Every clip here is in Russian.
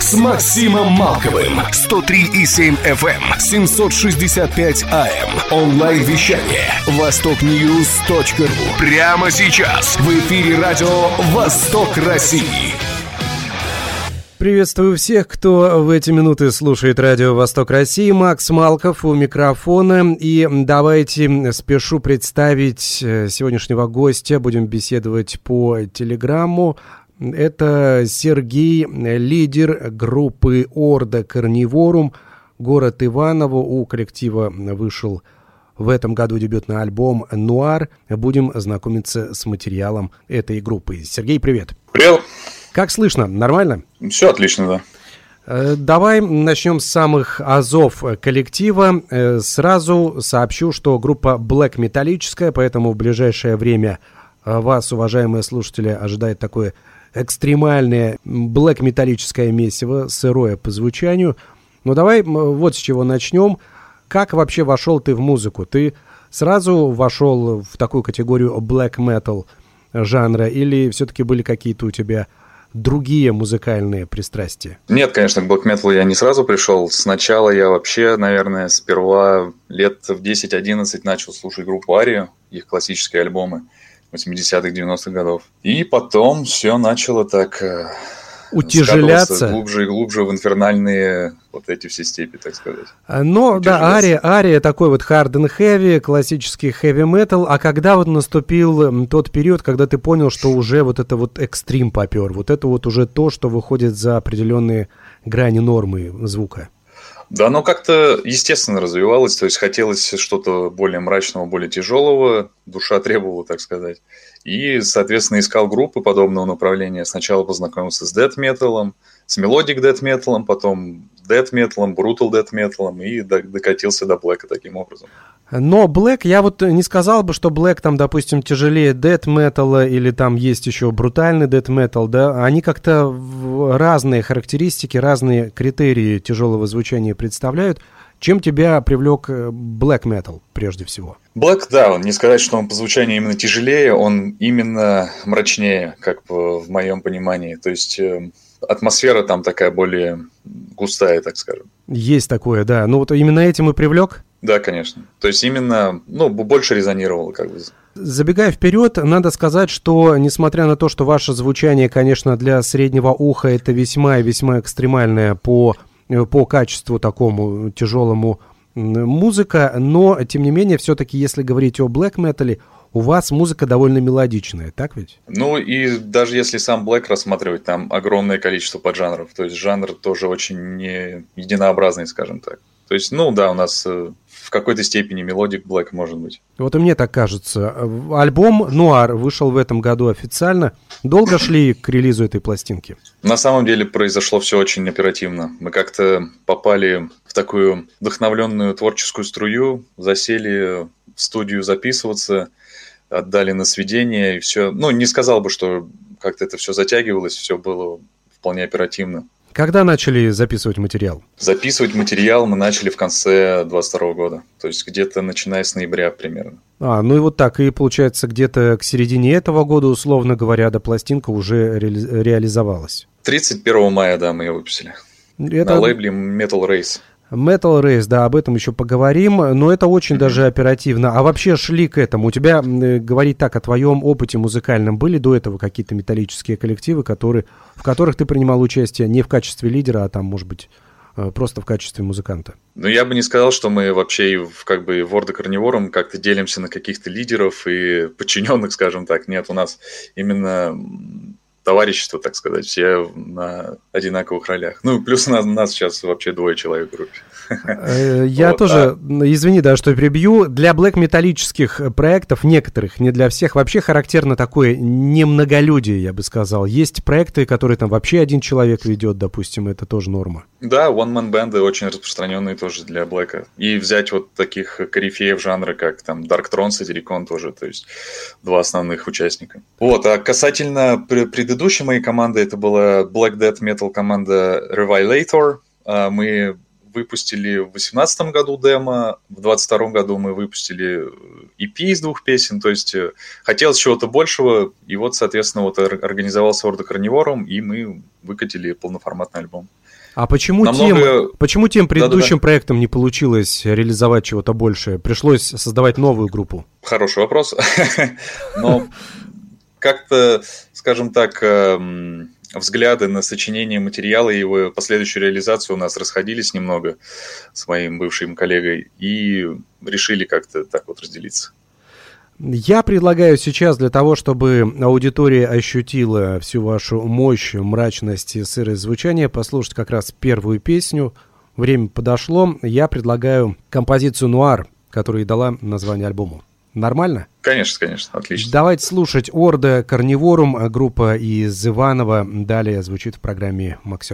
с Максимом Малковым. 103,7 FM, 765 AM. Онлайн-вещание. Востокньюз.ру. Прямо сейчас. В эфире радио «Восток России». Приветствую всех, кто в эти минуты слушает радио «Восток России». Макс Малков у микрофона. И давайте спешу представить э, сегодняшнего гостя. Будем беседовать по телеграмму. Это Сергей, лидер группы Орда Карниворум, город Иваново. У коллектива вышел в этом году дебютный альбом «Нуар». Будем знакомиться с материалом этой группы. Сергей, привет. Привет. Как слышно? Нормально? Все отлично, да. Э, давай начнем с самых азов коллектива. Э, сразу сообщу, что группа Black металлическая, поэтому в ближайшее время э, вас, уважаемые слушатели, ожидает такое экстремальное блэк металлическое месиво, сырое по звучанию. Но давай вот с чего начнем. Как вообще вошел ты в музыку? Ты сразу вошел в такую категорию black metal жанра или все-таки были какие-то у тебя другие музыкальные пристрастия? Нет, конечно, к black metal я не сразу пришел. Сначала я вообще, наверное, сперва лет в 10-11 начал слушать группу Арию, их классические альбомы. 80-х, 90-х годов. И потом все начало так э, утяжеляться. глубже и глубже в инфернальные вот эти все степи, так сказать. А, но, да, Ария, Ария такой вот hard and heavy, классический heavy metal. А когда вот наступил тот период, когда ты понял, что уже вот это вот экстрим попер, вот это вот уже то, что выходит за определенные грани нормы звука? Да, оно как-то естественно развивалось, то есть хотелось что-то более мрачного, более тяжелого, душа требовала, так сказать. И, соответственно, искал группы подобного направления. Сначала познакомился с death metal, с melodic death metal, потом death metal, brutal death metal и докатился до блэка таким образом. Но Black, я вот не сказал бы, что Black там, допустим, тяжелее Death Metal или там есть еще брутальный Death Metal, да, они как-то разные характеристики, разные критерии тяжелого звучания представляют. Чем тебя привлек э, Black Metal прежде всего? Black, да, не сказать, что он по звучанию именно тяжелее, он именно мрачнее, как в моем понимании. То есть э, атмосфера там такая более густая, так скажем. Есть такое, да. Ну вот именно этим и привлек? Да, конечно. То есть именно, ну, больше резонировало как бы. Забегая вперед, надо сказать, что несмотря на то, что ваше звучание, конечно, для среднего уха это весьма и весьма экстремальное по, по качеству такому тяжелому музыка, но, тем не менее, все-таки, если говорить о блэк метале, у вас музыка довольно мелодичная, так ведь? Ну и даже если сам Black рассматривать, там огромное количество поджанров. То есть жанр тоже очень не единообразный, скажем так. То есть, ну да, у нас э, в какой-то степени melodic Black может быть. Вот и мне так кажется. Альбом «Нуар» вышел в этом году официально. Долго шли к релизу этой пластинки? На самом деле произошло все очень оперативно. Мы как-то попали в такую вдохновленную творческую струю, засели в студию записываться, отдали на сведение, и все. Ну, не сказал бы, что как-то это все затягивалось, все было вполне оперативно. Когда начали записывать материал? Записывать материал мы начали в конце 22 года, то есть где-то начиная с ноября примерно. А, ну и вот так, и получается где-то к середине этого года, условно говоря, до пластинка уже ре- реализовалась. 31 мая, да, мы ее выпустили. Это... На лейбле Metal Race. Metal Race, да, об этом еще поговорим, но это очень даже оперативно. А вообще шли к этому. У тебя, э, говорить так, о твоем опыте музыкальном, были до этого какие-то металлические коллективы, которые, в которых ты принимал участие не в качестве лидера, а там, может быть, э, просто в качестве музыканта? Ну, я бы не сказал, что мы вообще как бы в Ордо Карнивором как-то делимся на каких-то лидеров и подчиненных, скажем так. Нет, у нас именно товарищество, так сказать, все на одинаковых ролях. Ну, плюс нас, нас сейчас вообще двое человек в группе. Э, я тоже, извини, да, что перебью. Для блэк металлических проектов, некоторых, не для всех, вообще характерно такое немноголюдие, я бы сказал. Есть проекты, которые там вообще один человек ведет, допустим, это тоже норма. Да, one-man бенды очень распространенные тоже для Блэка. И взять вот таких корифеев жанра, как там Dark Trons и Террикон тоже, то есть два основных участника. Вот, а касательно предыдущей моей команды, это была Black Death Metal команда Revilator. А мы выпустили в 2018 году демо, в 2022 году мы выпустили EP из двух песен, то есть э, хотелось чего-то большего, и вот, соответственно, вот организовался Ordo Carnivorum, и мы выкатили полноформатный альбом. А почему, Намного... тем, почему тем предыдущим Да-да-да. проектом не получилось реализовать чего-то большее? Пришлось создавать новую группу? Хороший вопрос. Но как-то, скажем так, эм, взгляды на сочинение материала и его последующую реализацию у нас расходились немного с моим бывшим коллегой и решили как-то так вот разделиться. Я предлагаю сейчас для того, чтобы аудитория ощутила всю вашу мощь, мрачность и сырость звучания, послушать как раз первую песню. Время подошло. Я предлагаю композицию «Нуар», которая и дала название альбому. Нормально? Конечно, конечно, отлично. Давайте слушать Орда Карниворум, группа из Иванова. Далее звучит в программе Макси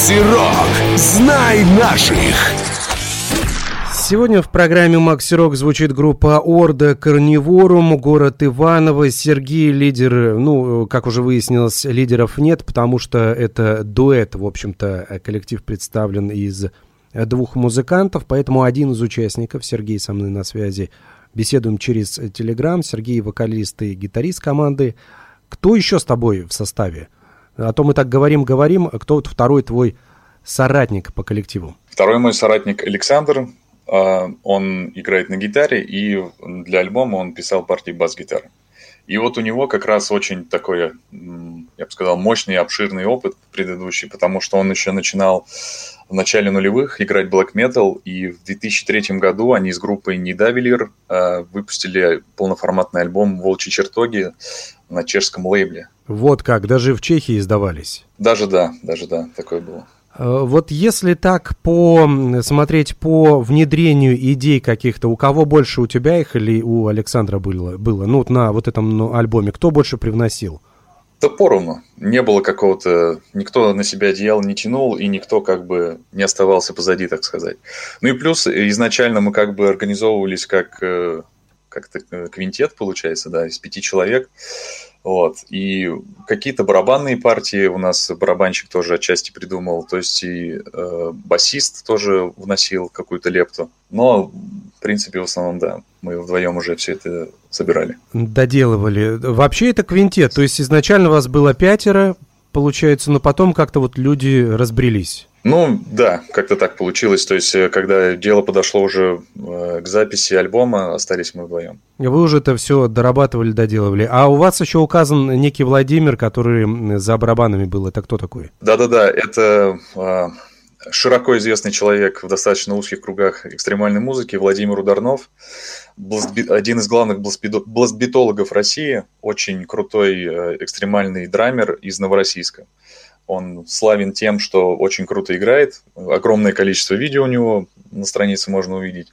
Рок. Макси Рок. Знай наших. Сегодня в программе «Макси Рок» звучит группа «Орда Карниворум», город Иваново. Сергей лидер, ну, как уже выяснилось, лидеров нет, потому что это дуэт, в общем-то, коллектив представлен из двух музыкантов, поэтому один из участников, Сергей со мной на связи, беседуем через Телеграм. Сергей вокалист и гитарист команды. Кто еще с тобой в составе? А то мы так говорим-говорим, кто вот второй твой соратник по коллективу? Второй мой соратник Александр. А, он играет на гитаре, и для альбома он писал партии бас-гитары. И вот у него как раз очень такой, я бы сказал, мощный и обширный опыт предыдущий, потому что он еще начинал в начале нулевых играть black metal, и в 2003 году они с группой Нидавелир выпустили полноформатный альбом «Волчьи чертоги» на чешском лейбле. Вот как, даже в Чехии издавались? Даже да, даже да, такое было. Э, вот если так по смотреть по внедрению идей каких-то, у кого больше, у тебя их или у Александра было? было? Ну, вот на вот этом ну, альбоме, кто больше привносил? Да поровну. Не было какого-то... Никто на себя одеяло не тянул, и никто как бы не оставался позади, так сказать. Ну и плюс изначально мы как бы организовывались как, э, как-то э, квинтет, получается, да, из пяти человек. Вот. И какие-то барабанные партии у нас барабанщик тоже отчасти придумал, то есть и э, басист тоже вносил какую-то лепту. Но, в принципе, в основном, да, мы вдвоем уже все это собирали. Доделывали. Вообще это квинтет, то есть изначально вас было пятеро, получается, но потом как-то вот люди разбрелись. Ну, да, как-то так получилось. То есть, э, когда дело подошло уже э, к записи альбома, остались мы вдвоем. Вы уже это все дорабатывали, доделывали. А у вас еще указан некий Владимир, который за барабанами был. Это кто такой? Да-да-да, это а, широко известный человек в достаточно узких кругах экстремальной музыки, Владимир Ударнов, один из главных бластбитологов России, очень крутой э, экстремальный драмер из Новороссийска. Он славен тем, что очень круто играет. Огромное количество видео у него на странице можно увидеть.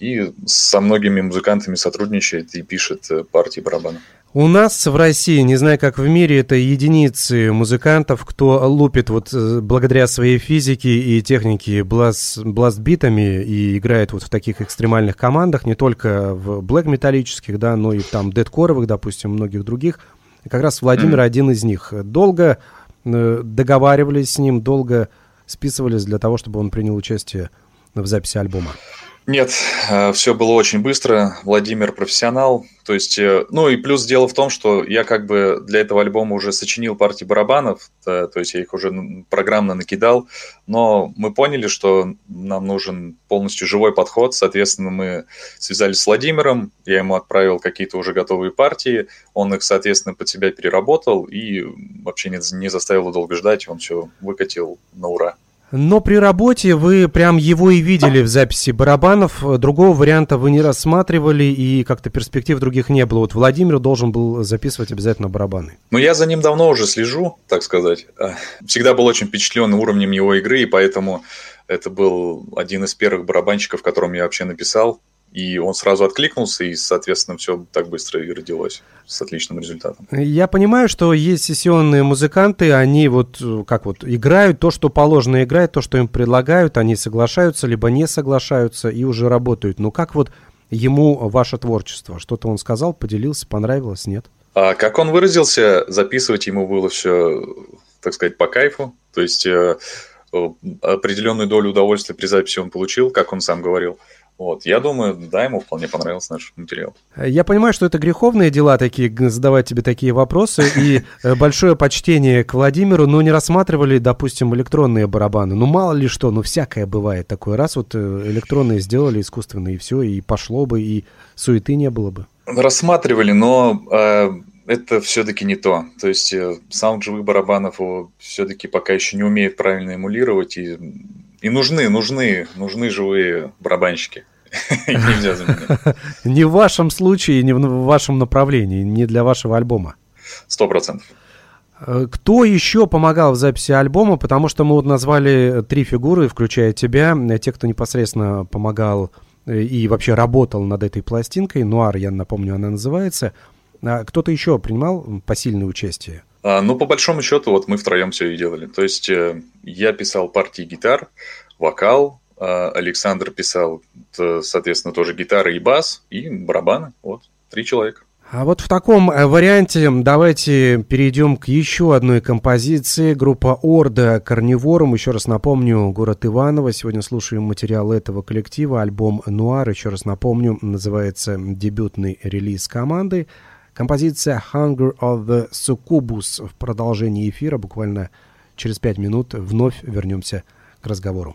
И со многими музыкантами сотрудничает и пишет э, партии барабана. У нас в России, не знаю, как в мире, это единицы музыкантов, кто лупит вот э, благодаря своей физике и технике бласт, бластбитами и играет вот в таких экстремальных командах, не только в блэк металлических, да, но и там дедкоровых, допустим, многих других. И как раз Владимир mm-hmm. один из них. Долго Э, договаривались с ним, долго списывались для того, чтобы он принял участие в записи альбома? Нет, э, все было очень быстро. Владимир профессионал. То есть, э, ну и плюс дело в том, что я как бы для этого альбома уже сочинил партии барабанов, то, есть я их уже программно накидал, но мы поняли, что нам нужен полностью живой подход, соответственно, мы связались с Владимиром, я ему отправил какие-то уже готовые партии, он их, соответственно, под себя переработал и вообще не, не заставил долго ждать, он все выкатил на ура. Но при работе вы прям его и видели в записи барабанов. Другого варианта вы не рассматривали, и как-то перспектив других не было. Вот Владимир должен был записывать обязательно барабаны. Ну, я за ним давно уже слежу, так сказать. А, всегда был очень впечатлен уровнем его игры, и поэтому это был один из первых барабанщиков, которым я вообще написал. И он сразу откликнулся, и, соответственно, все так быстро и родилось с отличным результатом. Я понимаю, что есть сессионные музыканты, они вот как вот играют то, что положено играть, то, что им предлагают, они соглашаются, либо не соглашаются и уже работают. Но как вот ему ваше творчество? Что-то он сказал, поделился, понравилось, нет? А как он выразился, записывать ему было все так сказать, по кайфу. То есть э, определенную долю удовольствия при записи он получил, как он сам говорил. Вот, я думаю, да, ему вполне понравился наш материал. Я понимаю, что это греховные дела такие, задавать тебе такие вопросы, и э, большое почтение к Владимиру, но не рассматривали, допустим, электронные барабаны. Ну, мало ли что, ну, всякое бывает такое. Раз вот э, электронные сделали искусственные, и все, и пошло бы, и суеты не было бы. Рассматривали, но э, это все-таки не то. То есть э, саунд живых барабанов все-таки пока еще не умеет правильно эмулировать, и, и нужны, нужны, нужны живые барабанщики. нельзя заменять. Не в вашем случае, не в вашем направлении, не для вашего альбома. Сто процентов. Э, кто еще помогал в записи альбома? Потому что мы вот назвали три фигуры, включая тебя, э, те, кто непосредственно помогал э, и вообще работал над этой пластинкой. Нуар, я напомню, она называется. А кто-то еще принимал посильное участие? А, ну, по большому счету, вот мы втроем все и делали. То есть я писал партии гитар, вокал, Александр писал, соответственно, тоже гитары и бас, и барабаны. Вот, три человека. А вот в таком э, варианте давайте перейдем к еще одной композиции. Группа Орда Карниворум. Еще раз напомню, город Иваново. Сегодня слушаем материал этого коллектива. Альбом Нуар, еще раз напомню, называется дебютный релиз команды. Композиция Hunger of the Succubus в продолжении эфира. Буквально через пять минут вновь вернемся к разговору.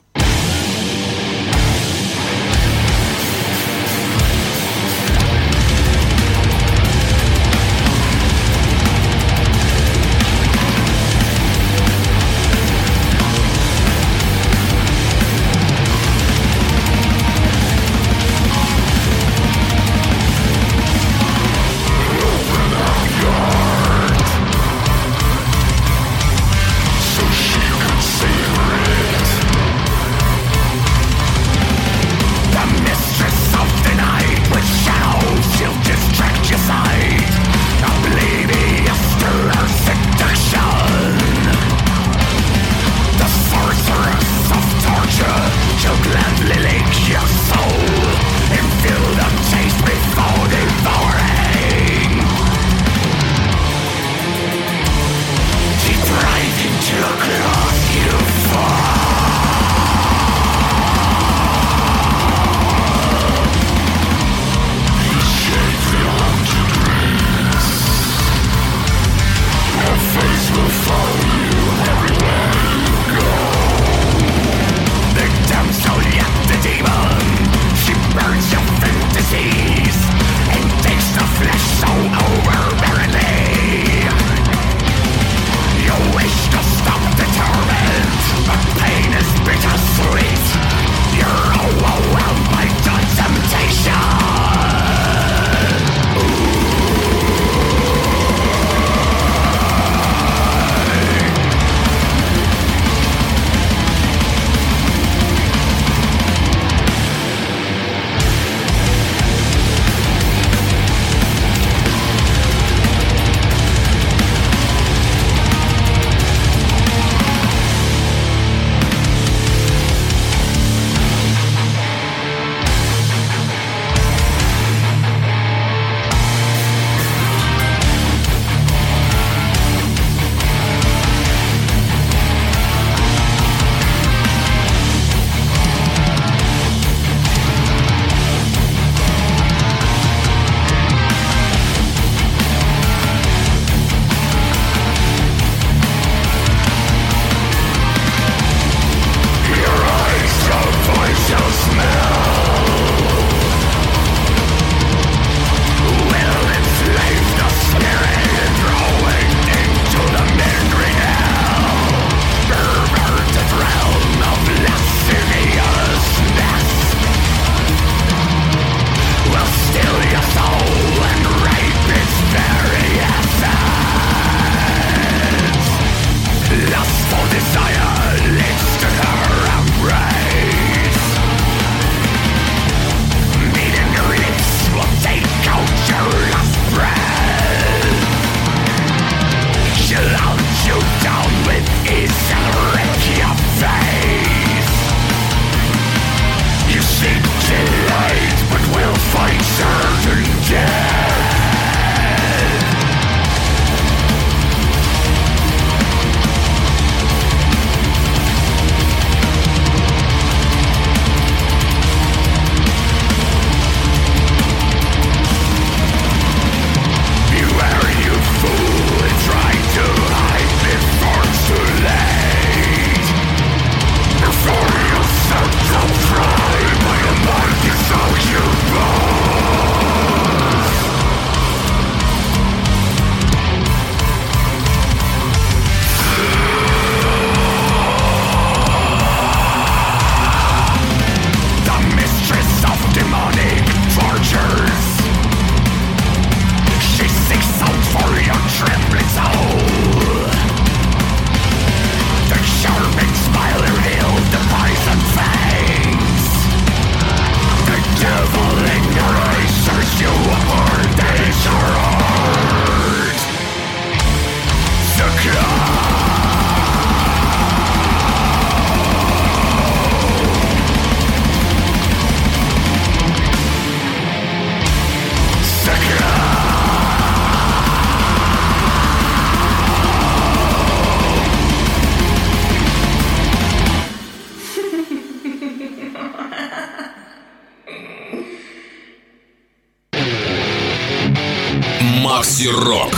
Макси Рок.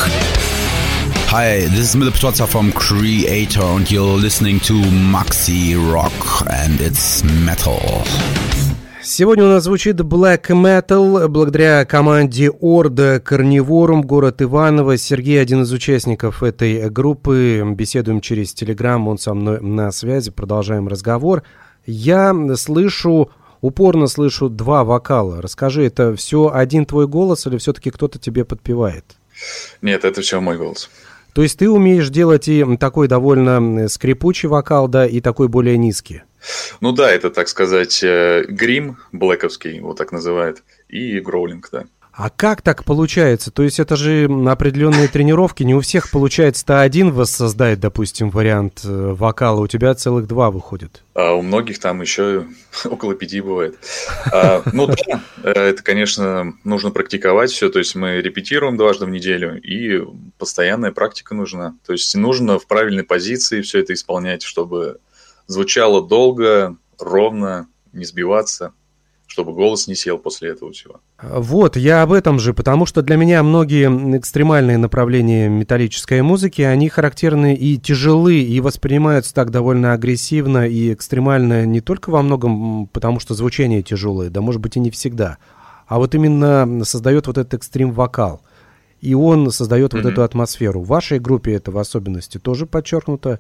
Hi, this is Mille Piazza from Creator and you're listening to Maxi Rock and it's metal. Сегодня у нас звучит Black Metal благодаря команде Орда Карниворум, город Иваново. Сергей один из участников этой группы. Беседуем через Телеграм, он со мной на связи, продолжаем разговор. Я слышу, упорно слышу два вокала. Расскажи, это все один твой голос или все-таки кто-то тебе подпевает? Нет, это все мой голос. То есть ты умеешь делать и такой довольно скрипучий вокал, да, и такой более низкий? Ну да, это, так сказать, э, грим блэковский, его так называют, и гроулинг, да. А как так получается? То есть это же определенные тренировки, не у всех получается 101 воссоздать, допустим, вариант э, вокала, у тебя целых два выходит. А у многих там еще около пяти бывает. А, ну да, э, это, конечно, нужно практиковать все, то есть мы репетируем дважды в неделю, и постоянная практика нужна. То есть нужно в правильной позиции все это исполнять, чтобы звучало долго, ровно, не сбиваться чтобы голос не сел после этого всего. Вот, я об этом же, потому что для меня многие экстремальные направления металлической музыки, они характерны и тяжелы, и воспринимаются так довольно агрессивно и экстремально не только во многом потому, что звучание тяжелое, да может быть и не всегда, а вот именно создает вот этот экстрим-вокал. И он создает mm-hmm. вот эту атмосферу. В вашей группе это в особенности тоже подчеркнуто.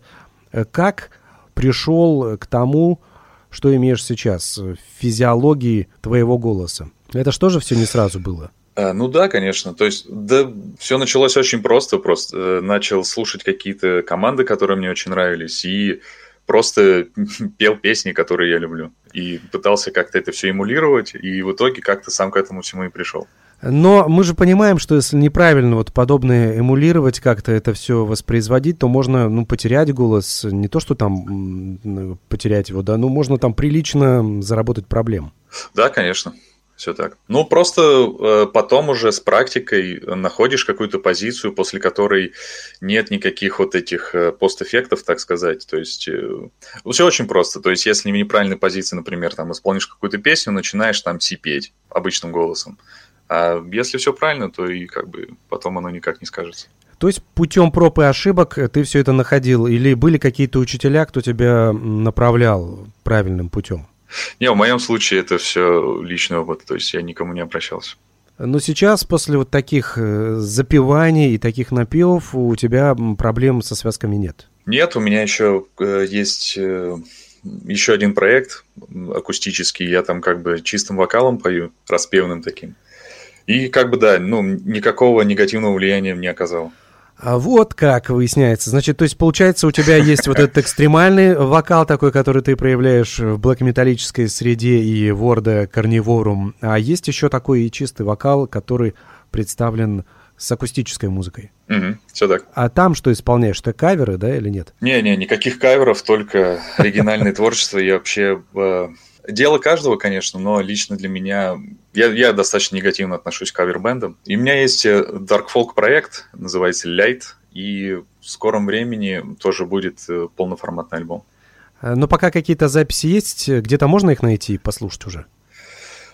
Э, как пришел к тому, что имеешь сейчас, в физиологии твоего голоса. Это что же все не сразу было? А, ну да, конечно. То есть, да, все началось очень просто. Просто э, начал слушать какие-то команды, которые мне очень нравились, и просто пел песни, которые я люблю. И пытался как-то это все эмулировать, и в итоге как-то сам к этому всему и пришел. Но мы же понимаем, что если неправильно вот подобное эмулировать, как-то это все воспроизводить, то можно, ну, потерять голос, не то, что там потерять его, да, ну, можно там прилично заработать проблем. Да, конечно. Все так. Ну, просто э, потом уже с практикой находишь какую-то позицию, после которой нет никаких вот этих э, постэффектов, так сказать. То есть э, все очень просто. То есть если в неправильной позиции, например, там исполнишь какую-то песню, начинаешь там сипеть обычным голосом. А если все правильно, то и как бы потом оно никак не скажется. То есть путем проб и ошибок ты все это находил? Или были какие-то учителя, кто тебя направлял правильным путем? Не, в моем случае это все личный опыт, то есть я никому не обращался. Но сейчас, после вот таких э, запиваний и таких напевов, у тебя проблем со связками нет? Нет, у меня еще э, есть э, еще один проект акустический, я там как бы чистым вокалом пою, распевным таким. И как бы, да, ну, никакого негативного влияния не оказал. А вот как выясняется. Значит, то есть, получается, у тебя есть вот этот экстремальный вокал такой, который ты проявляешь в блэк-металлической среде и Ворда Карниворум. А есть еще такой и чистый вокал, который представлен с акустической музыкой. Угу, все так. А там что исполняешь? Ты каверы, да, или нет? Не-не, никаких каверов, только оригинальное творчество. Я вообще э, Дело каждого, конечно, но лично для меня... Я, я достаточно негативно отношусь к кавербендам. И у меня есть э, Dark Folk проект, называется Light, и в скором времени тоже будет э, полноформатный альбом. Э, но пока какие-то записи есть, где-то можно их найти и послушать уже?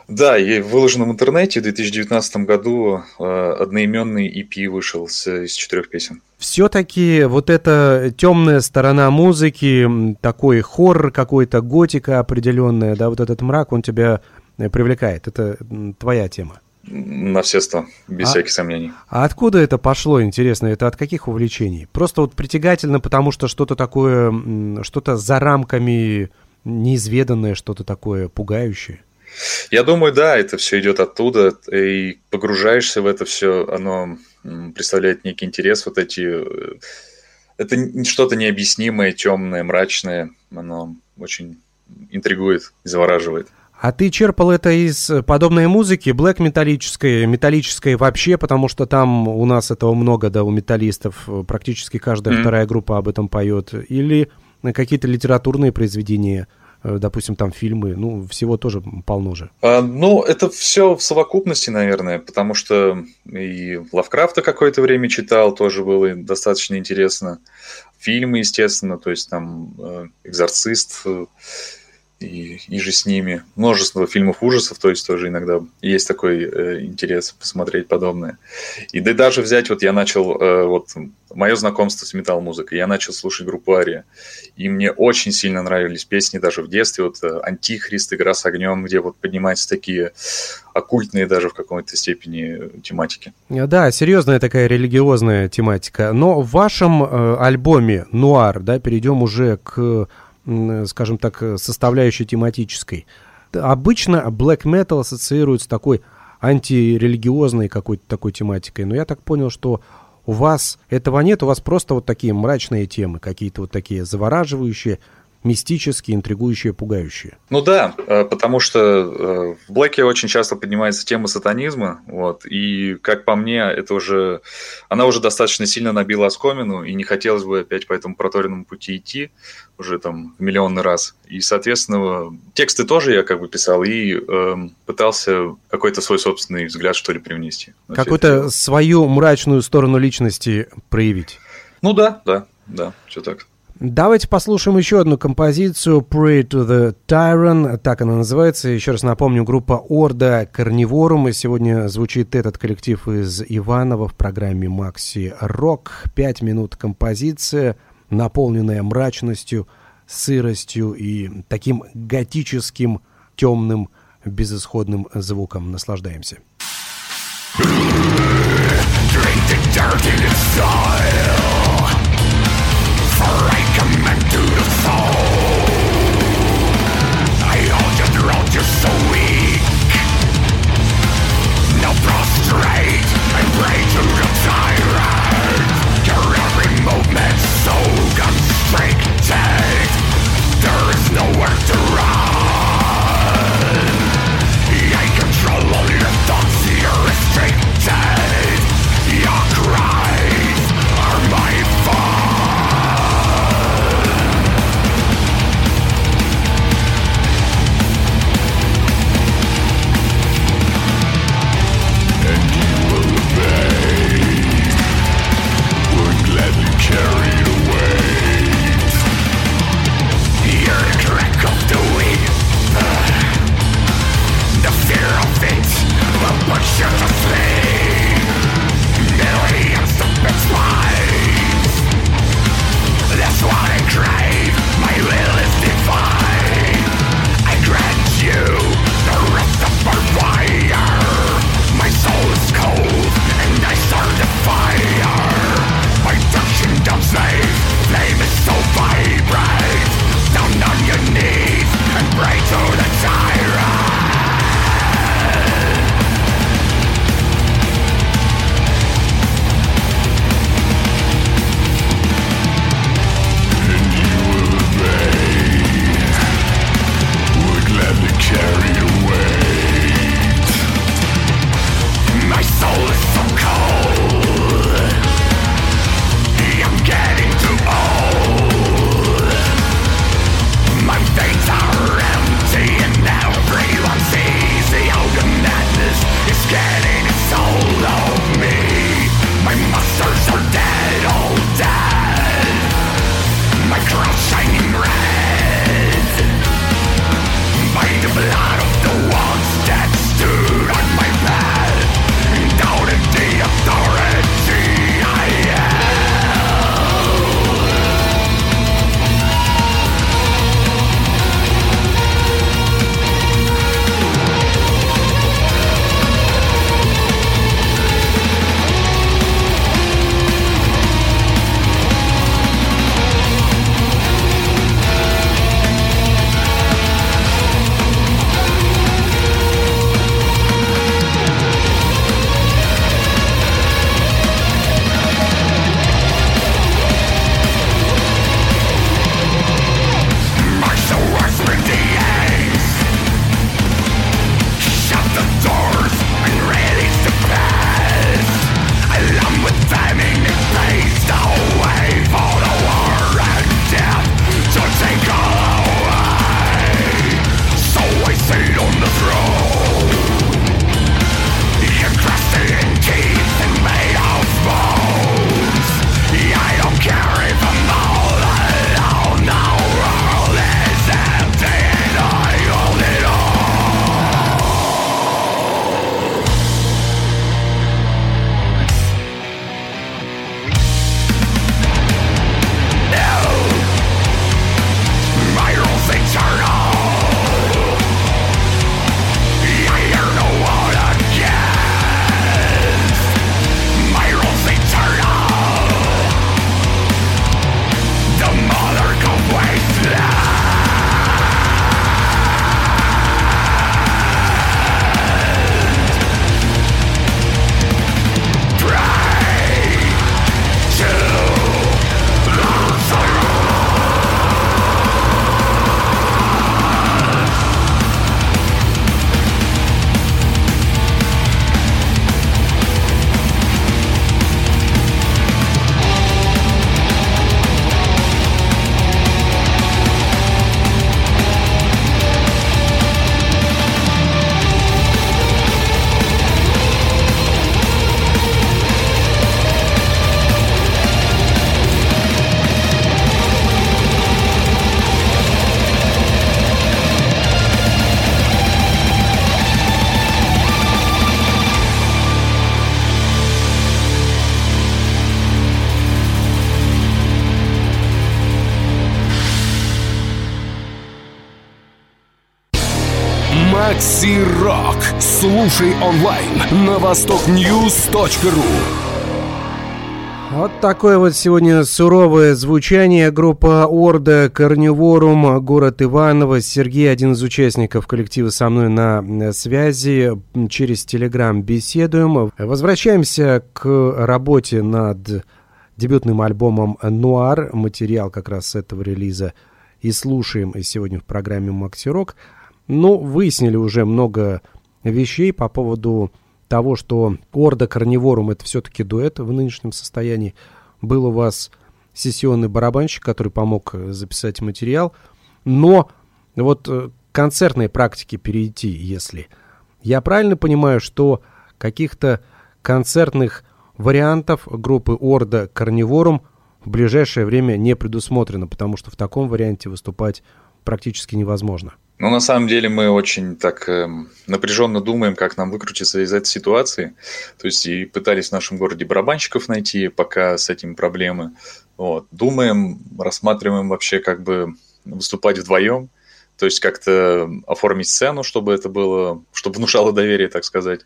Да, и выложено в интернете. В 2019 году э, одноименный EP вышел из четырех песен. Все-таки вот эта темная сторона музыки, такой хоррор какой-то, готика определенная, да, вот этот мрак, он тебя э, привлекает. Это твоя тема. На все сто, без а, всяких сомнений. А откуда это пошло, интересно? Это от каких увлечений? Просто вот притягательно, потому что что-то такое, что-то за рамками неизведанное, что-то такое пугающее? Я думаю, да, это все идет оттуда, и погружаешься в это все, оно представляет некий интерес, вот эти... Э, это что-то необъяснимое, темное, мрачное, оно очень интригует завораживает. А ты черпал это из подобной музыки, блэк металлической, металлической вообще, потому что там у нас этого много, да, у металлистов, практически каждая mm-hmm. вторая группа об этом поет, или какие-то литературные произведения – допустим, там фильмы, ну, всего тоже полно же. А, ну, это все в совокупности, наверное, потому что и Лавкрафта какое-то время читал, тоже было достаточно интересно. Фильмы, естественно, то есть там э, «Экзорцист», и, и же с ними. Множество фильмов ужасов, то есть тоже иногда есть такой э, интерес посмотреть подобное. И да даже взять, вот я начал, э, вот мое знакомство с метал-музыкой, я начал слушать группу Ария, и мне очень сильно нравились песни даже в детстве, вот э, «Антихрист», «Игра с огнем», где вот поднимаются такие оккультные даже в какой-то степени тематики. Да, серьезная такая религиозная тематика. Но в вашем э, альбоме «Нуар», да, перейдем уже к скажем так, составляющей тематической. Обычно black metal ассоциируют с такой антирелигиозной какой-то такой тематикой, но я так понял, что у вас этого нет, у вас просто вот такие мрачные темы, какие-то вот такие завораживающие, мистические, интригующие, пугающие. Ну да, э, потому что э, в Блэке очень часто поднимается тема сатанизма, вот, и, как по мне, это уже, она уже достаточно сильно набила оскомину, и не хотелось бы опять по этому проторенному пути идти уже там в миллионный раз. И, соответственно, тексты тоже я как бы писал и э, пытался какой-то свой собственный взгляд, что ли, привнести. Какую-то свою мрачную сторону личности проявить. Ну да, да, да, все так. Давайте послушаем еще одну композицию Pray to the Tyrant, так она называется. Еще раз напомню, группа Орда Карниворум. И сегодня звучит этот коллектив из Иванова в программе Макси Рок. Пять минут композиция, наполненная мрачностью, сыростью и таким готическим, темным, безысходным звуком. Наслаждаемся. Drink the dirt in. Макси Рок. Слушай онлайн на востокньюз.ру. Вот такое вот сегодня суровое звучание. Группа Орда, Карниворум, город Иваново. Сергей, один из участников коллектива со мной на связи. Через Телеграм беседуем. Возвращаемся к работе над дебютным альбомом «Нуар». Материал как раз с этого релиза и слушаем сегодня в программе «Макси Рок». Ну, выяснили уже много вещей по поводу того, что Орда Карниворум это все-таки дуэт в нынешнем состоянии. Был у вас сессионный барабанщик, который помог записать материал. Но вот э, концертной практике перейти, если... Я правильно понимаю, что каких-то концертных вариантов группы Орда Карниворум в ближайшее время не предусмотрено, потому что в таком варианте выступать практически невозможно. Ну, на самом деле мы очень так э, напряженно думаем, как нам выкрутиться из этой ситуации. То есть и пытались в нашем городе барабанщиков найти, пока с этим проблемы. Вот. Думаем, рассматриваем вообще как бы выступать вдвоем. То есть как-то оформить сцену, чтобы это было, чтобы внушало доверие, так сказать.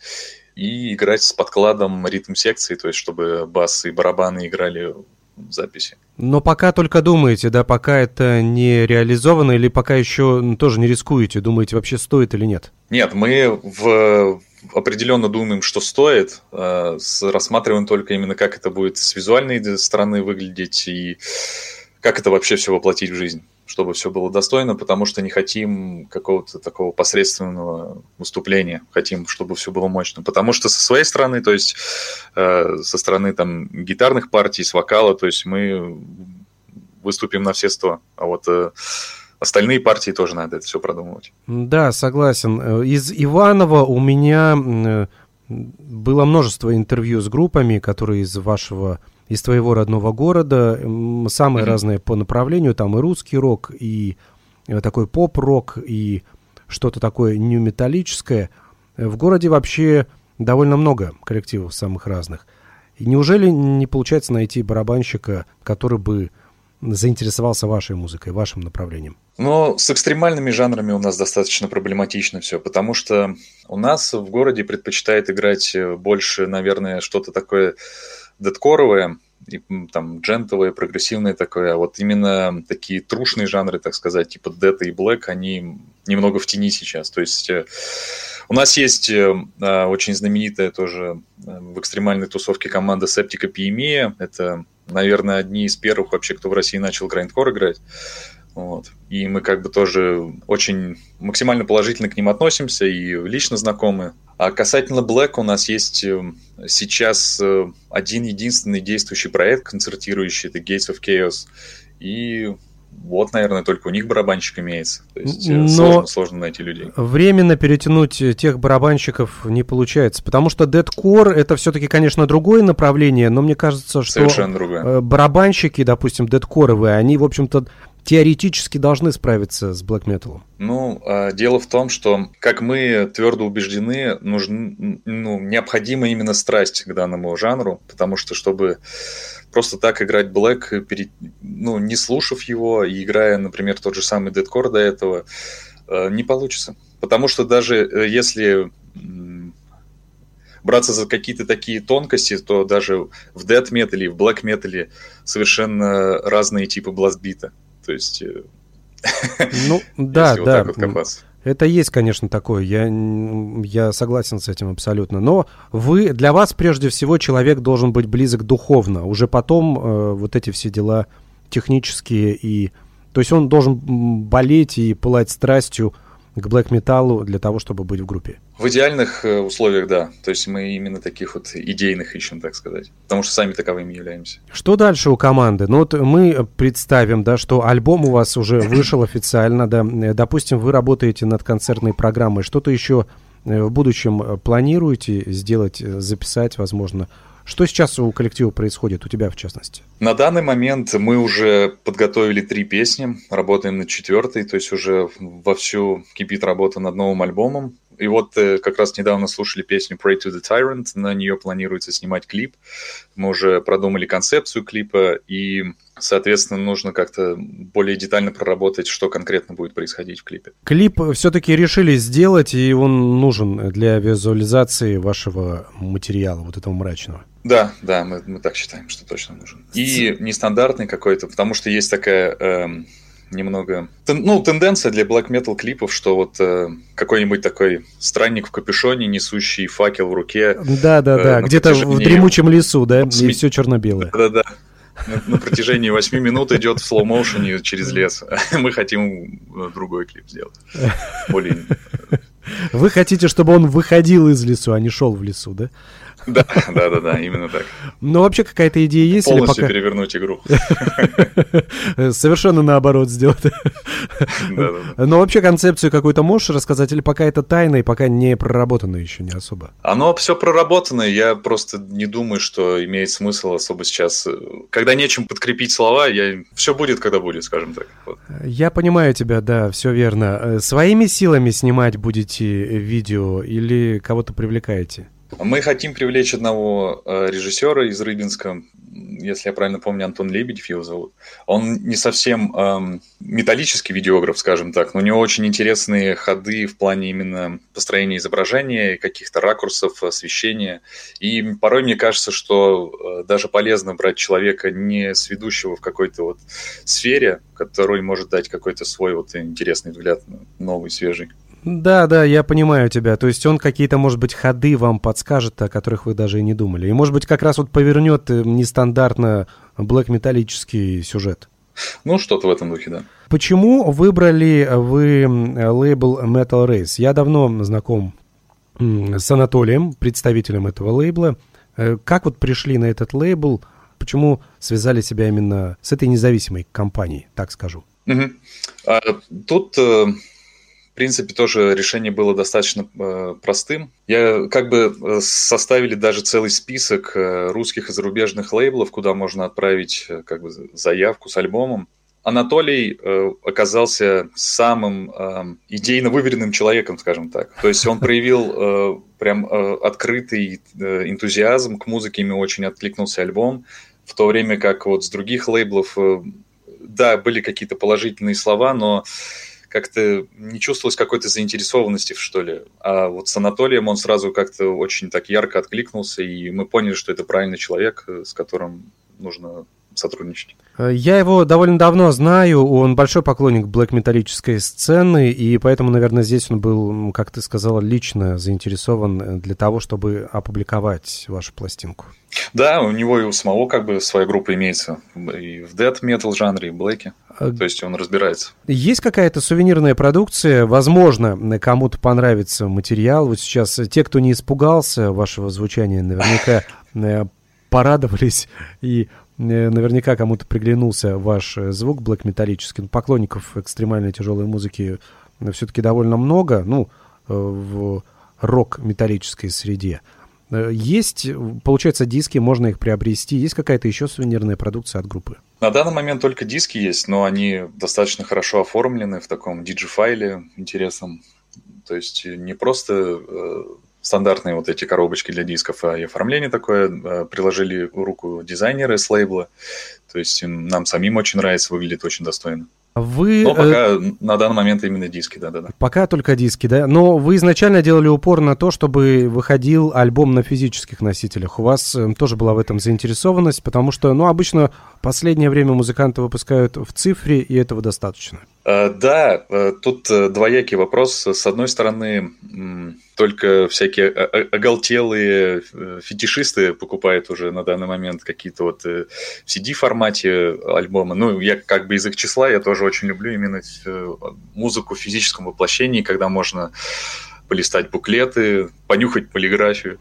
И играть с подкладом ритм секции, то есть чтобы бас и барабаны играли записи. Но пока только думаете, да, пока это не реализовано или пока еще тоже не рискуете, думаете, вообще стоит или нет? Нет, мы в определенно думаем, что стоит, э, рассматриваем только именно, как это будет с визуальной стороны выглядеть и как это вообще все воплотить в жизнь чтобы все было достойно, потому что не хотим какого-то такого посредственного выступления, хотим, чтобы все было мощно. Потому что со своей стороны, то есть э, со стороны там гитарных партий, с вокала, то есть мы выступим на все сто, а вот э, остальные партии тоже надо это все продумывать. Да, согласен. Э, из Иванова у меня э, было множество интервью с группами, которые из вашего из твоего родного города, самые mm-hmm. разные по направлению, там и русский рок, и э, такой поп-рок, и что-то такое нью-металлическое. В городе вообще довольно много коллективов самых разных. И неужели не получается найти барабанщика, который бы заинтересовался вашей музыкой, вашим направлением? Но с экстремальными жанрами у нас достаточно проблематично все, потому что у нас в городе предпочитает играть э, больше, наверное, что-то такое дедкоровое, и там джентовое, прогрессивное такое, а вот именно такие трушные жанры, так сказать, типа Дета и Блэк, они немного в тени сейчас. То есть э, у нас есть э, а, очень знаменитая тоже э, в экстремальной тусовке команда Септика Пиемия. Это, наверное, одни из первых вообще, кто в России начал грайндкор играть. Вот. И мы как бы тоже очень максимально положительно к ним относимся и лично знакомы. А касательно Black у нас есть э, сейчас э, один единственный действующий проект, концертирующий, это Gates of Chaos. И вот, наверное, только у них барабанщик имеется. То есть э, Но сложно, сложно найти людей. Временно перетянуть тех барабанщиков не получается, потому что Deadcore это все-таки, конечно, другое направление, но мне кажется, что Совершенно другое. барабанщики, допустим, дедкоровые, они, в общем-то, теоретически должны справиться с блэк металом? Ну, а, дело в том, что, как мы твердо убеждены, нужен, ну, необходима именно страсть к данному жанру, потому что, чтобы просто так играть блэк, перед, ну, не слушав его и играя, например, тот же самый дедкор до этого, а, не получится. Потому что даже э, если браться за какие-то такие тонкости, то даже в death метале и в black метале совершенно разные типы бластбита. То есть, э, ну да, да. Вот это есть, конечно, такое. Я, я согласен с этим абсолютно. Но вы, для вас прежде всего человек должен быть близок духовно. Уже потом э, вот эти все дела технические и... То есть он должен болеть и пылать страстью к блэк металлу для того, чтобы быть в группе? В идеальных э, условиях, да. То есть мы именно таких вот идейных ищем, так сказать. Потому что сами таковыми являемся. Что дальше у команды? Ну вот мы представим, да, что альбом у вас уже вышел официально, да. Допустим, вы работаете над концертной программой. Что-то еще э, в будущем планируете сделать, э, записать, возможно, что сейчас у коллектива происходит, у тебя в частности? На данный момент мы уже подготовили три песни, работаем над четвертой, то есть уже вовсю кипит работа над новым альбомом. И вот э, как раз недавно слушали песню Pray to the Tyrant, на нее планируется снимать клип. Мы уже продумали концепцию клипа, и, соответственно, нужно как-то более детально проработать, что конкретно будет происходить в клипе. Клип все-таки решили сделать, и он нужен для визуализации вашего материала, вот этого мрачного. Да, да, мы, мы так считаем, что точно нужен. И нестандартный какой-то, потому что есть такая эм, немного... Ну, тенденция для black metal клипов, что вот э, какой-нибудь такой странник в капюшоне, несущий факел в руке. Да-да-да, э, где-то в дремучем лесу, да, и все черно-белое. Да-да-да. На, на протяжении 8 минут идет в слоу-моушене через лес. Мы хотим э, другой клип сделать. Более... Вы хотите, чтобы он выходил из лесу, а не шел в лесу, да? Да, да, да, да, именно так. Ну, вообще какая-то идея есть? Полностью или пока... перевернуть игру. Совершенно наоборот сделать. Но вообще концепцию какую-то можешь рассказать, или пока это тайна и пока не проработано еще не особо? Оно все проработано, я просто не думаю, что имеет смысл особо сейчас. Когда нечем подкрепить слова, я... все будет, когда будет, скажем так. Я понимаю тебя, да, все верно. Своими силами снимать будете видео или кого-то привлекаете? Мы хотим привлечь одного э, режиссера из Рыбинска, если я правильно помню, Антон Лебедев его зовут. Он не совсем эм, металлический видеограф, скажем так, но у него очень интересные ходы в плане именно построения изображения, каких-то ракурсов, освещения. И порой мне кажется, что э, даже полезно брать человека не сведущего в какой-то вот сфере, который может дать какой-то свой вот интересный взгляд, новый, свежий. Да, да, я понимаю тебя. То есть он какие-то, может быть, ходы вам подскажет, о которых вы даже и не думали. И, может быть, как раз вот повернет э, нестандартно блэк-металлический сюжет. Ну, что-то в этом духе, да. Почему выбрали вы лейбл Metal Race? Я давно знаком с Анатолием, представителем этого лейбла. Э, как вот пришли на этот лейбл? Почему связали себя именно с этой независимой компанией, так скажу? Угу. А, тут э, принципе, тоже решение было достаточно э, простым. Я как бы э, составили даже целый список э, русских и зарубежных лейблов, куда можно отправить э, как бы заявку с альбомом. Анатолий э, оказался самым э, идейно выверенным человеком, скажем так. То есть он проявил э, прям э, открытый э, энтузиазм к музыке, ему очень откликнулся альбом, в то время как вот с других лейблов, э, да, были какие-то положительные слова, но как-то не чувствовалось какой-то заинтересованности, что ли. А вот с Анатолием он сразу как-то очень так ярко откликнулся, и мы поняли, что это правильный человек, э, с которым нужно сотрудничать. Э, я его довольно давно знаю, он большой поклонник блэк-металлической сцены, и поэтому, наверное, здесь он был, как ты сказала, лично заинтересован э, для того, чтобы опубликовать вашу пластинку. Да, у него и у самого как бы своя группа имеется и в death metal жанре, и в блэке. А То есть он разбирается. Есть какая-то сувенирная продукция, возможно, кому-то понравится материал. Вот сейчас те, кто не испугался вашего звучания, наверняка э, порадовались и Э, наверняка кому-то приглянулся ваш э, звук блэк металлический. Поклонников экстремальной тяжелой музыки э, все-таки довольно много, ну, в рок-металлической среде. Есть, получается, диски, можно их приобрести. Есть какая-то еще сувенирная продукция от группы? На данный момент только диски есть, но они достаточно хорошо оформлены в таком диджи-файле интересном. То есть не просто стандартные вот эти коробочки для дисков а и оформление такое. Э, приложили руку дизайнеры с лейбла. То есть нам самим очень нравится, выглядит очень достойно. Вы... Но пока э... на данный момент именно диски, да-да-да. Пока только диски, да? Но вы изначально делали упор на то, чтобы выходил альбом на физических носителях. У вас э, тоже была в этом заинтересованность, потому что, ну, обычно последнее время музыканты выпускают в цифре, и этого достаточно. Э, да, тут двоякий вопрос. С одной стороны, только всякие оголтелые э, фетишисты покупают уже на данный момент какие-то вот э, в CD-формате альбомы. Ну, я как бы из их числа, я тоже очень люблю именно э, музыку в физическом воплощении, когда можно полистать буклеты, понюхать полиграфию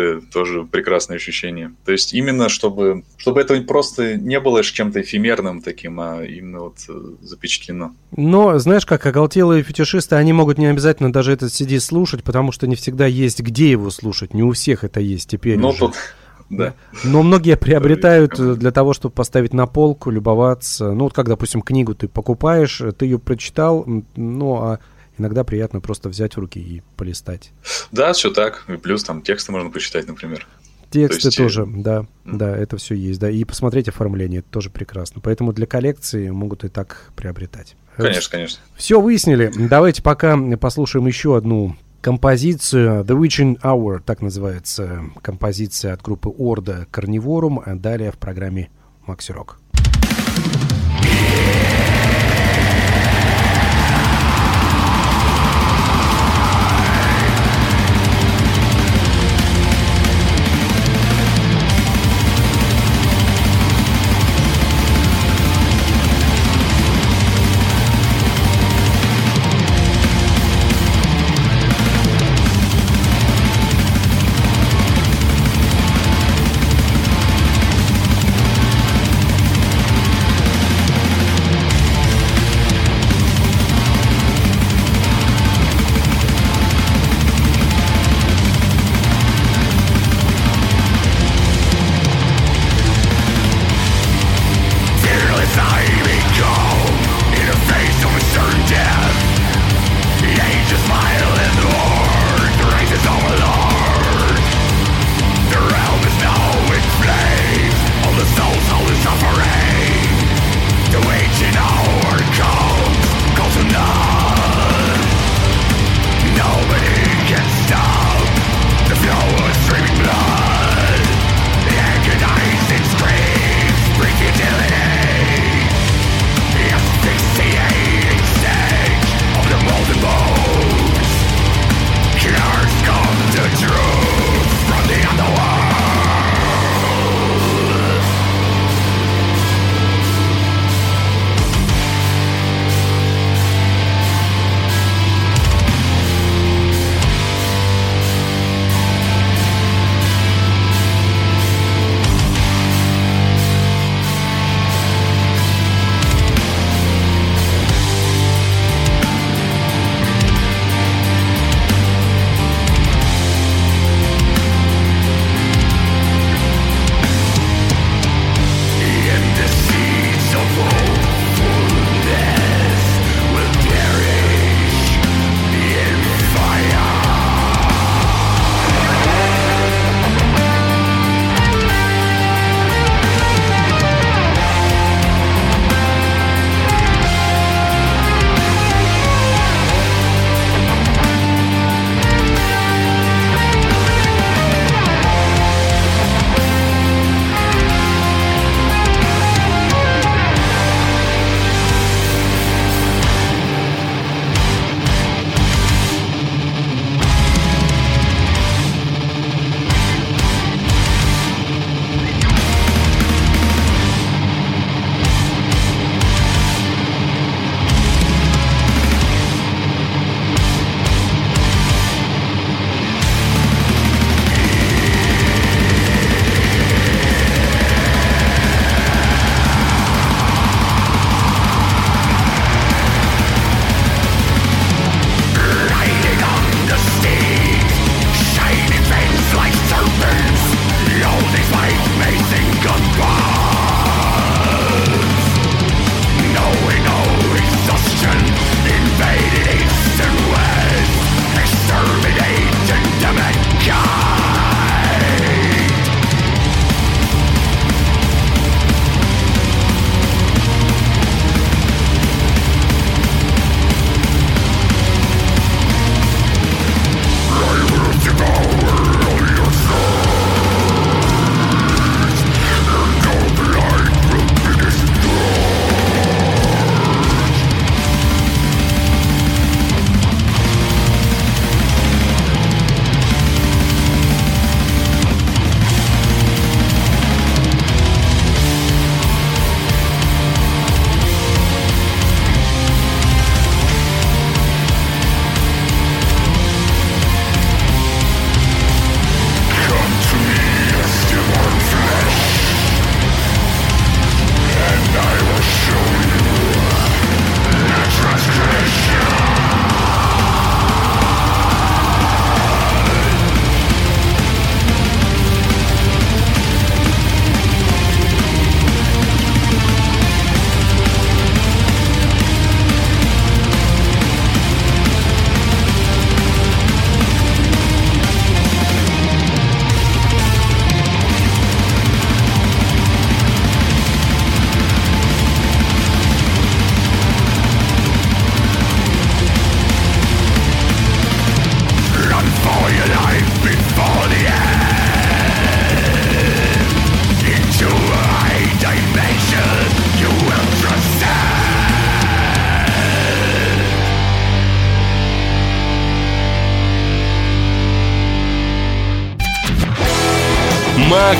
это тоже прекрасное ощущение. То есть именно чтобы, чтобы это просто не было чем-то эфемерным таким, а именно вот э, запечатлено. Но, знаешь, как оголтелые фетишисты, они могут не обязательно даже этот CD слушать, потому что не всегда есть где его слушать. Не у всех это есть теперь Но уже. тут да. Но многие приобретают для того, чтобы поставить на полку, любоваться. Ну, вот как, допустим, книгу ты покупаешь, ты ее прочитал, ну, а иногда приятно просто взять в руки и полистать. Да, все так. И плюс там тексты можно почитать, например. Тексты То есть... тоже, да, mm. да, это все есть, да. И посмотреть оформление, это тоже прекрасно. Поэтому для коллекции могут и так приобретать. Конечно, конечно. Все выяснили. Давайте пока послушаем еще одну композицию The Witching Hour, так называется композиция от группы Орда Carnivorum, а далее в программе Макси Рок.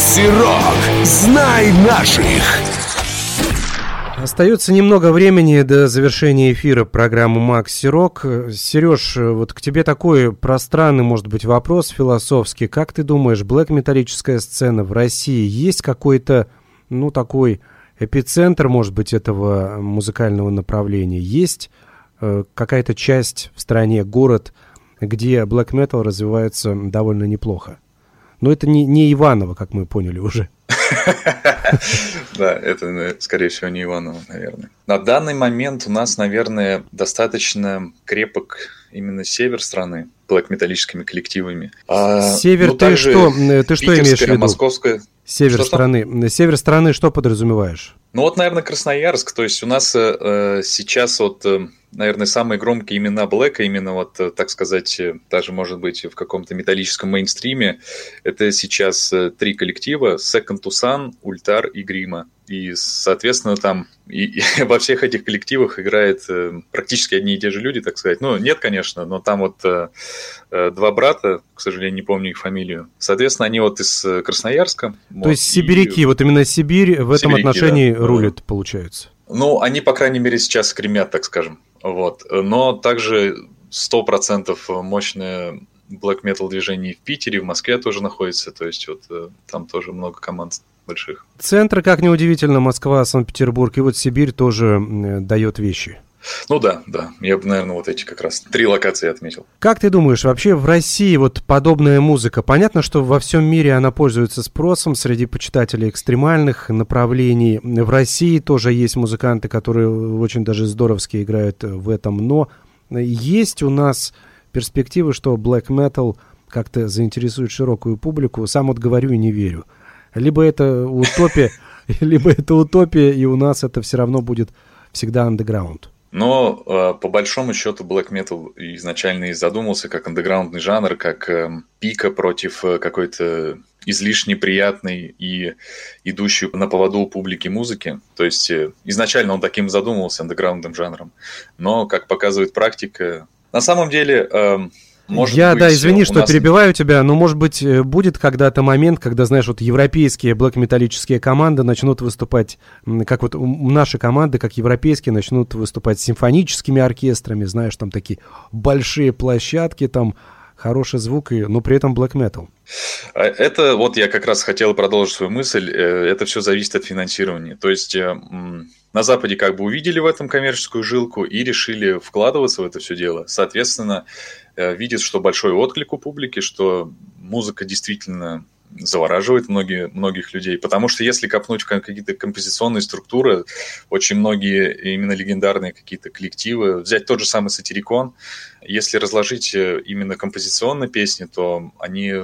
Рок. Знай наших. Остается немного времени до завершения эфира программы «Макси Рок». Сереж, вот к тебе такой пространный, может быть, вопрос философский. Как ты думаешь, блэк-металлическая сцена в России есть какой-то, ну, такой эпицентр, может быть, этого музыкального направления? Есть э, какая-то часть в стране, город, где блэк-метал развивается довольно неплохо? Но это не, не Иваново, как мы поняли уже. Да, это, э, скорее всего, не Иванова, наверное. На данный момент у нас, наверное, достаточно крепок именно север страны блэк-металлическими коллективами. А, север, ну, ты что, ты что имеешь в виду? Московская. Север что страны. Север страны что подразумеваешь? Ну вот, наверное, Красноярск. То есть у нас э, э сейчас вот э, наверное, самые громкие имена Блэка, именно вот, э, так сказать, э, даже, может быть, в каком-то металлическом мейнстриме, это сейчас э, три коллектива, Second to Sun, Ульдар и Грима. И, соответственно, там и, и во всех этих коллективах играет э, практически одни и те же люди, так сказать. Ну, нет, конечно, но там вот э, два брата, к сожалению, не помню их фамилию. Соответственно, они вот из Красноярска. То вот, есть сибиряки, и... вот именно Сибирь в этом отношении да. рулит, получается. Ну, они, по крайней мере, сейчас кремят, так скажем. Вот. Но также 100% мощное black metal движение в Питере, в Москве тоже находится, то есть вот э, там тоже много команд больших. Центр, как неудивительно, Москва, Санкт-Петербург и вот Сибирь тоже дает вещи. Ну да, да. Я бы, наверное, вот эти как раз три локации отметил. Как ты думаешь, вообще в России вот подобная музыка, понятно, что во всем мире она пользуется спросом среди почитателей экстремальных направлений. В России тоже есть музыканты, которые очень даже здоровски играют в этом, но есть у нас перспективы, что black metal как-то заинтересует широкую публику. Сам вот говорю и не верю. Либо это утопия, либо это утопия, и у нас это все равно будет всегда андеграунд. Но э, по большому счету black metal изначально и задумался как андеграундный жанр, как э, пика против э, какой-то излишне приятной и идущей на поводу у публики музыки. То есть изначально он таким задумывался андеграундным жанром. Но, как показывает практика, на самом деле... Может Я, быть, да, извини, что нас... перебиваю тебя, но, может быть, э, будет когда-то момент, когда, знаешь, вот европейские блэк-металлические команды начнут выступать, как вот наши команды, как европейские, начнут выступать с симфоническими оркестрами, знаешь, там такие большие площадки, там хороший звук, и, но при этом black metal. А, это вот я как раз хотел продолжить свою мысль. Э, это все зависит от финансирования. То есть э, на Западе как бы увидели в этом коммерческую жилку и решили вкладываться в это все дело. Соответственно, видит, что большой отклик у публики, что музыка действительно завораживает многие, многих людей. Потому что если копнуть в какие-то композиционные структуры, очень многие именно легендарные какие-то коллективы, взять тот же самый Сатирикон, если разложить э, именно композиционные песни, то они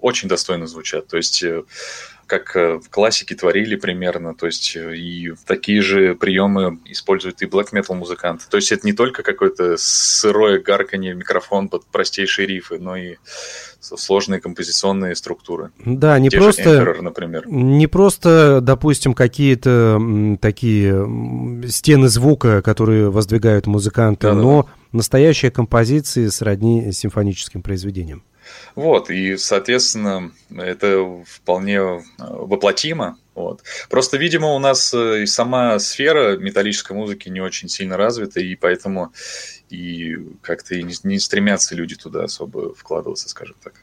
очень достойно звучат. То есть э, как э, в классике творили примерно, то есть э, и такие же приемы используют и black metal музыканты. То есть это не только какое-то сырое гарканье микрофон под простейшие рифы, но и сложные композиционные структуры. Да, не Те просто, Emperor, например. не просто, допустим, какие-то такие стены звука, которые воздвигают музыканты, да, но да. настоящие композиции сродни симфоническим произведениям. Вот, и, соответственно, это вполне э, воплотимо. Вот. Просто, видимо, у нас э, и сама сфера металлической музыки не очень сильно развита, и поэтому и как-то не, не стремятся люди туда особо вкладываться, скажем так.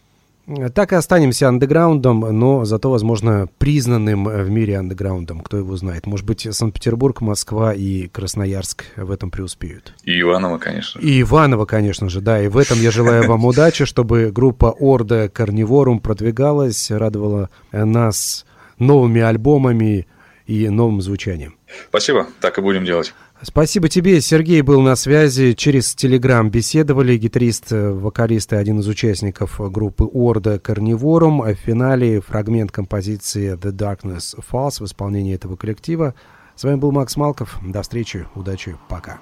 Так и останемся андеграундом, но зато, возможно, признанным в мире андеграундом. Кто его знает. Может быть, Санкт-Петербург, Москва и Красноярск в этом преуспеют. И Иваново, конечно. И Иваново, конечно же, да. И в этом я желаю вам удачи, чтобы группа Орда Карниворум продвигалась, радовала нас новыми альбомами и новым звучанием. Спасибо, так и будем делать. Спасибо тебе. Сергей был на связи. Через Телеграм беседовали. Гитарист, вокалист и один из участников группы Орда Карниворум. А в финале фрагмент композиции The Darkness Falls в исполнении этого коллектива. С вами был Макс Малков. До встречи. Удачи. Пока.